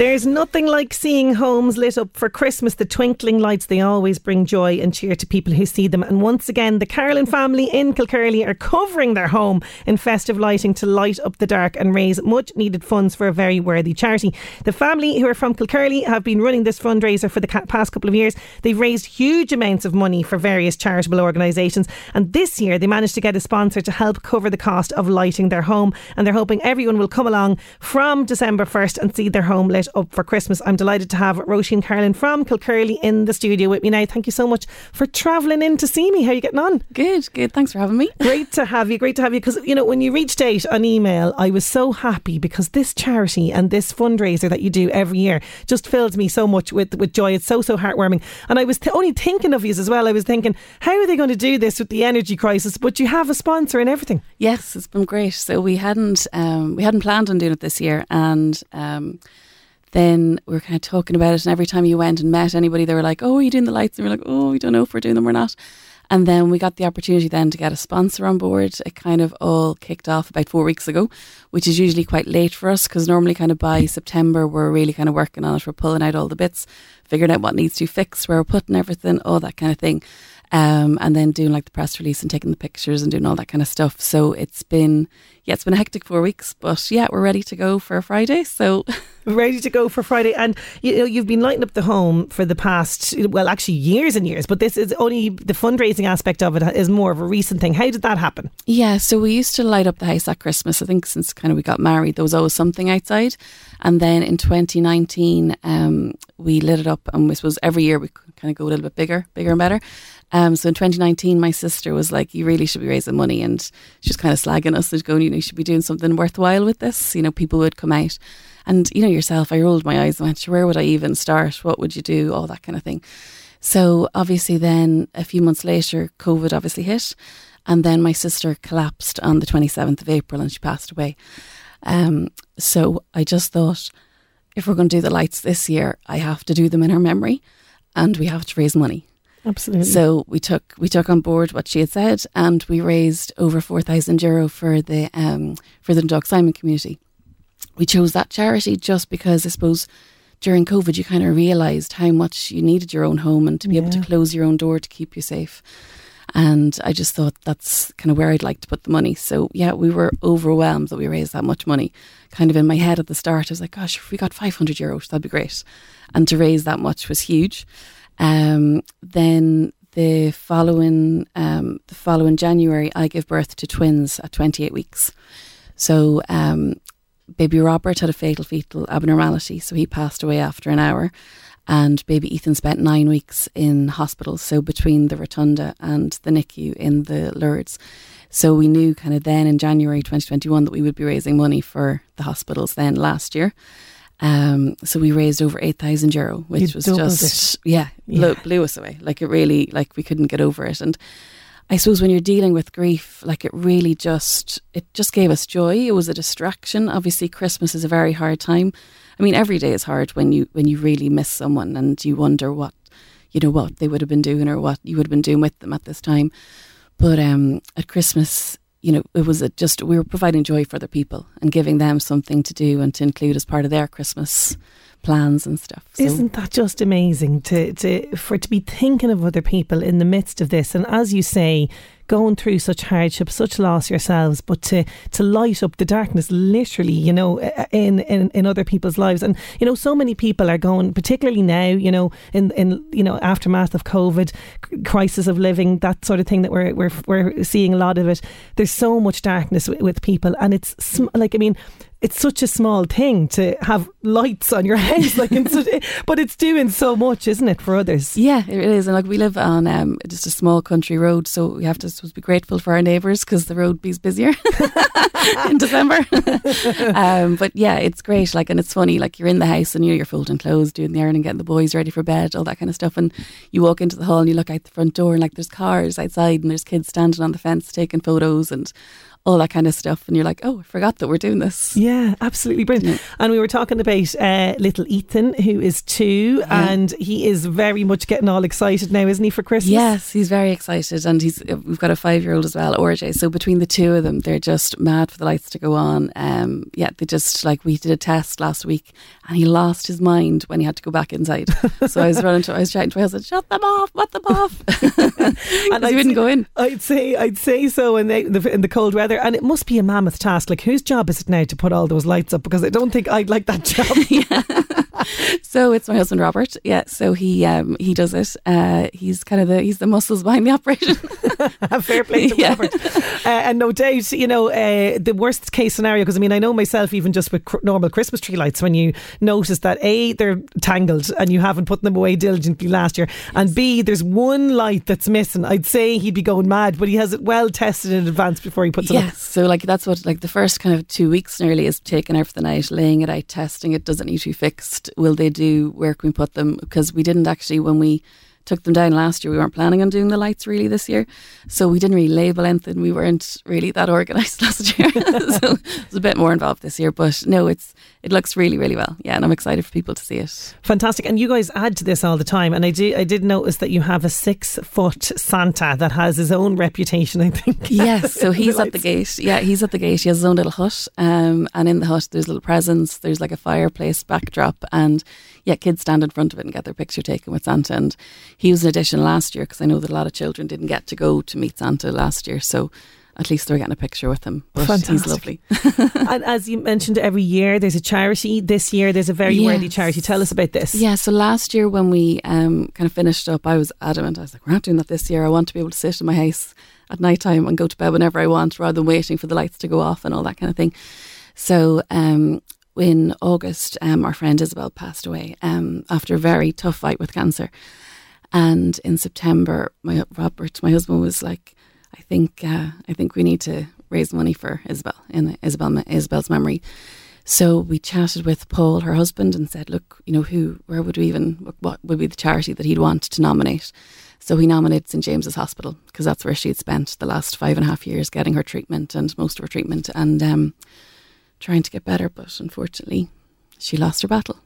There's nothing like seeing homes lit up for Christmas. The twinkling lights, they always bring joy and cheer to people who see them. And once again, the Carlin family in Kilcurry are covering their home in festive lighting to light up the dark and raise much needed funds for a very worthy charity. The family who are from Kilcurry have been running this fundraiser for the past couple of years. They've raised huge amounts of money for various charitable organisations. And this year, they managed to get a sponsor to help cover the cost of lighting their home. And they're hoping everyone will come along from December 1st and see their home lit up for Christmas. I'm delighted to have Roisin and Carlin from Kilcurry in the studio with me now. Thank you so much for travelling in to see me. How are you getting on? Good, good. Thanks for having me. Great to have you. Great to have you. Because, you know, when you reached out on email, I was so happy because this charity and this fundraiser that you do every year just fills me so much with, with joy. It's so, so heartwarming. And I was th- only thinking of you as well. I was thinking, how are they going to do this with the energy crisis? But you have a sponsor and everything. Yes, it's been great. So we hadn't um, we hadn't planned on doing it this year, and um, then we were kind of talking about it. And every time you went and met anybody, they were like, "Oh, are you doing the lights?" And we are like, "Oh, we don't know if we're doing them or not." And then we got the opportunity then to get a sponsor on board. It kind of all kicked off about four weeks ago, which is usually quite late for us because normally kind of by mm. September we're really kind of working on it. We're pulling out all the bits, figuring out what needs to fix, where we're putting everything, all that kind of thing. Um, and then doing like the press release and taking the pictures and doing all that kind of stuff. So it's been, yeah, it's been a hectic four weeks, but yeah, we're ready to go for Friday. So ready to go for Friday. And you know, you've been lighting up the home for the past, well, actually years and years. But this is only the fundraising aspect of it is more of a recent thing. How did that happen? Yeah, so we used to light up the house at Christmas. I think since kind of we got married, there was always something outside. And then in 2019, um, we lit it up, and this was every year we kind of go a little bit bigger, bigger and better. Um, so in 2019, my sister was like, "You really should be raising money," and she was kind of slagging us and going, "You know, you should be doing something worthwhile with this." You know, people would come out, and you know yourself. I rolled my eyes and went, "Where would I even start? What would you do? All that kind of thing." So obviously, then a few months later, COVID obviously hit, and then my sister collapsed on the 27th of April, and she passed away. Um, so I just thought, if we're going to do the lights this year, I have to do them in her memory, and we have to raise money. Absolutely. So we took we took on board what she had said, and we raised over four thousand euro for the um, for the Dundalk Simon community. We chose that charity just because I suppose during COVID you kind of realised how much you needed your own home and to be able to close your own door to keep you safe. And I just thought that's kind of where I'd like to put the money. So yeah, we were overwhelmed that we raised that much money. Kind of in my head at the start, I was like, gosh, if we got 500 euros, that'd be great. And to raise that much was huge. Um, then the following um, the following January, I give birth to twins at 28 weeks. So um, baby Robert had a fatal fetal abnormality, so he passed away after an hour. And baby Ethan spent nine weeks in hospital, so between the Rotunda and the NICU in the Lourdes. So we knew kind of then in January 2021 that we would be raising money for the hospitals then last year. Um, so we raised over 8,000 euro, which You was just, it. yeah, Yeah. Blew, blew us away. Like it really, like we couldn't get over it. And I suppose when you're dealing with grief, like it really just, it just gave us joy. It was a distraction. Obviously, Christmas is a very hard time. I mean, every day is hard when you, when you really miss someone and you wonder what, you know, what they would have been doing or what you would have been doing with them at this time. But um, at Christmas, you know, it was just we were providing joy for other people and giving them something to do and to include as part of their Christmas plans and stuff. So, Isn't that just amazing to, to for to be thinking of other people in the midst of this? And as you say, going through such hardship, such loss yourselves, but to to light up the darkness, literally, you know, in in, in other people's lives. And you know, so many people are going, particularly now, you know, in in you know aftermath of COVID, crisis of living, that sort of thing that we're we're we're seeing a lot of it. There's so much darkness with, with people, and it's sm- like I mean it's such a small thing to have lights on your house, like, such, but it's doing so much, isn't it, for others? Yeah, it is. And like we live on um, just a small country road, so we have to suppose, be grateful for our neighbours because the road is busier in December. um, but yeah, it's great. Like, and it's funny. Like you're in the house and you know, you're folding clothes, doing the ironing, getting the boys ready for bed, all that kind of stuff. And you walk into the hall and you look out the front door and like there's cars outside and there's kids standing on the fence taking photos and all that kind of stuff. And you're like, oh, I forgot that we're doing this. Yeah, absolutely brilliant. And we were talking about uh, little Ethan, who is two, and he is very much getting all excited now, isn't he, for Christmas? Yes, he's very excited, and he's we've got a five year old as well, RJ. So between the two of them, they're just mad for the lights to go on. Um, yeah, they just like we did a test last week, and he lost his mind when he had to go back inside. so I was running to, I was shouting to my husband, "Shut them off! Put them off!" And and he wouldn't go in. I'd say I'd say so in the in the cold weather, and it must be a mammoth task. Like, whose job is it now to put all those lights up? Because I don't think I'd like that job. So it's my husband Robert. Yeah, so he um, he does it. Uh, he's kind of the he's the muscles behind the operation. Fair play to Yeah. Robert. Uh, and no doubt, you know, uh, the worst case scenario, because I mean, I know myself, even just with cr- normal Christmas tree lights, when you notice that A, they're tangled and you haven't put them away diligently last year, and B, there's one light that's missing, I'd say he'd be going mad, but he has it well tested in advance before he puts it Yes, so like that's what like the first kind of two weeks nearly is taken out for the night, laying it out, testing it. Doesn't need to be fixed. Will they do? Where can we put them? Because we didn't actually when we took them down last year. We weren't planning on doing the lights really this year, so we didn't really label anything. We weren't really that organised last year, so it's a bit more involved this year. But no, it's it looks really really well. Yeah, and I'm excited for people to see it. Fantastic, and you guys add to this all the time. And I do, I did notice that you have a six foot Santa that has his own reputation. I think. Yes, so he's at the gate. Yeah, he's at the gate. He has his own little hut, um, and in the hut there's little presents. There's like a fireplace backdrop, and yeah, kids stand in front of it and get their picture taken with Santa. And he was an addition last year because I know that a lot of children didn't get to go to meet Santa last year, so at least they're getting a picture with him. But he's lovely. and as you mentioned, every year there's a charity. This year there's a very worthy charity. Tell us about this. Yeah, so last year when we um, kind of finished up, I was adamant. I was like, we're not doing that this year. I want to be able to sit in my house at night time and go to bed whenever I want rather than waiting for the lights to go off and all that kind of thing. So um, in August, um, our friend Isabel passed away um, after a very tough fight with cancer. And in September, my Robert, my husband, was like, "I think, uh, I think we need to raise money for Isabel in Isabel Isabel's memory." So we chatted with Paul, her husband, and said, "Look, you know, who, where would we even, what would be the charity that he'd want to nominate?" So he nominated St James's Hospital because that's where she'd spent the last five and a half years getting her treatment and most of her treatment and um, trying to get better. But unfortunately, she lost her battle.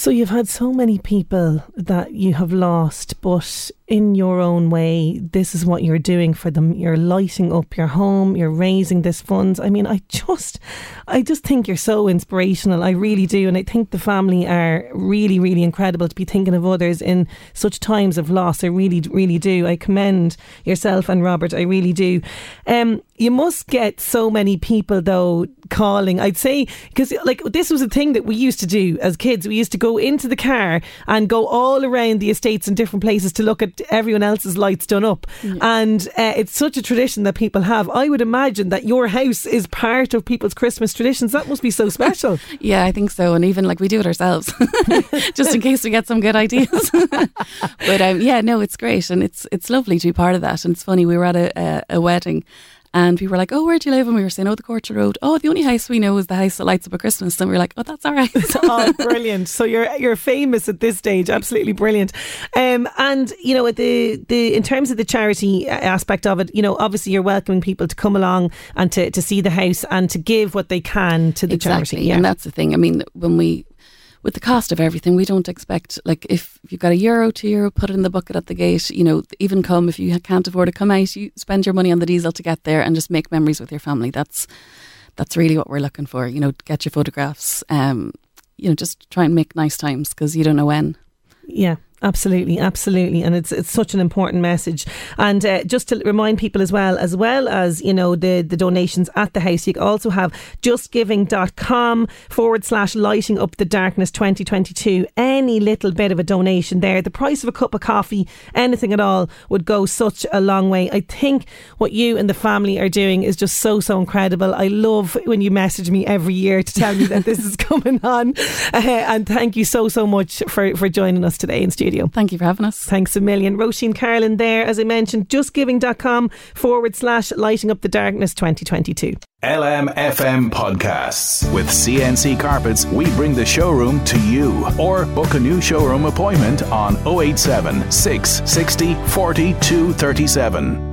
So you've had so many people that you have lost, but in your own way, this is what you're doing for them. You're lighting up your home, you're raising this funds. I mean, I just I just think you're so inspirational. I really do. And I think the family are really, really incredible to be thinking of others in such times of loss. I really, really do. I commend yourself and Robert. I really do. Um, you must get so many people though calling. I'd say because like this was a thing that we used to do as kids. We used to go go into the car and go all around the estates and different places to look at everyone else's lights done up. Yeah. And uh, it's such a tradition that people have. I would imagine that your house is part of people's Christmas traditions. That must be so special. yeah, I think so. And even like we do it ourselves, just in case we get some good ideas. but um, yeah, no, it's great and it's it's lovely to be part of that. And it's funny, we were at a, a, a wedding and we were like, "Oh, where do you live?" And we were saying, "Oh, the Courtshire Road." Oh, the only house we know is the house that lights up at Christmas. And we were like, "Oh, that's all right." oh, brilliant! So you're you're famous at this stage. Absolutely brilliant. Um, and you know, the the in terms of the charity aspect of it, you know, obviously you're welcoming people to come along and to to see the house and to give what they can to the exactly. charity. Yeah. And that's the thing. I mean, when we with the cost of everything, we don't expect like if you've got a euro, two euro, put it in the bucket at the gate. You know, even come if you can't afford to come out, you spend your money on the diesel to get there and just make memories with your family. That's that's really what we're looking for. You know, get your photographs. Um, you know, just try and make nice times because you don't know when. Yeah. Absolutely, absolutely, and it's it's such an important message. And uh, just to remind people as well, as well as you know the the donations at the house, you can also have justgiving.com forward slash lighting up the darkness 2022. Any little bit of a donation there, the price of a cup of coffee, anything at all, would go such a long way. I think what you and the family are doing is just so so incredible. I love when you message me every year to tell me that this is coming on, uh, and thank you so so much for for joining us today in studio studio. Thank you for having us. Thanks a million. Roisin Carlin there, as I mentioned, justgiving.com forward slash lighting up the darkness 2022. LMFM podcasts. With CNC Carpets, we bring the showroom to you. Or book a new showroom appointment on 087 660 4237.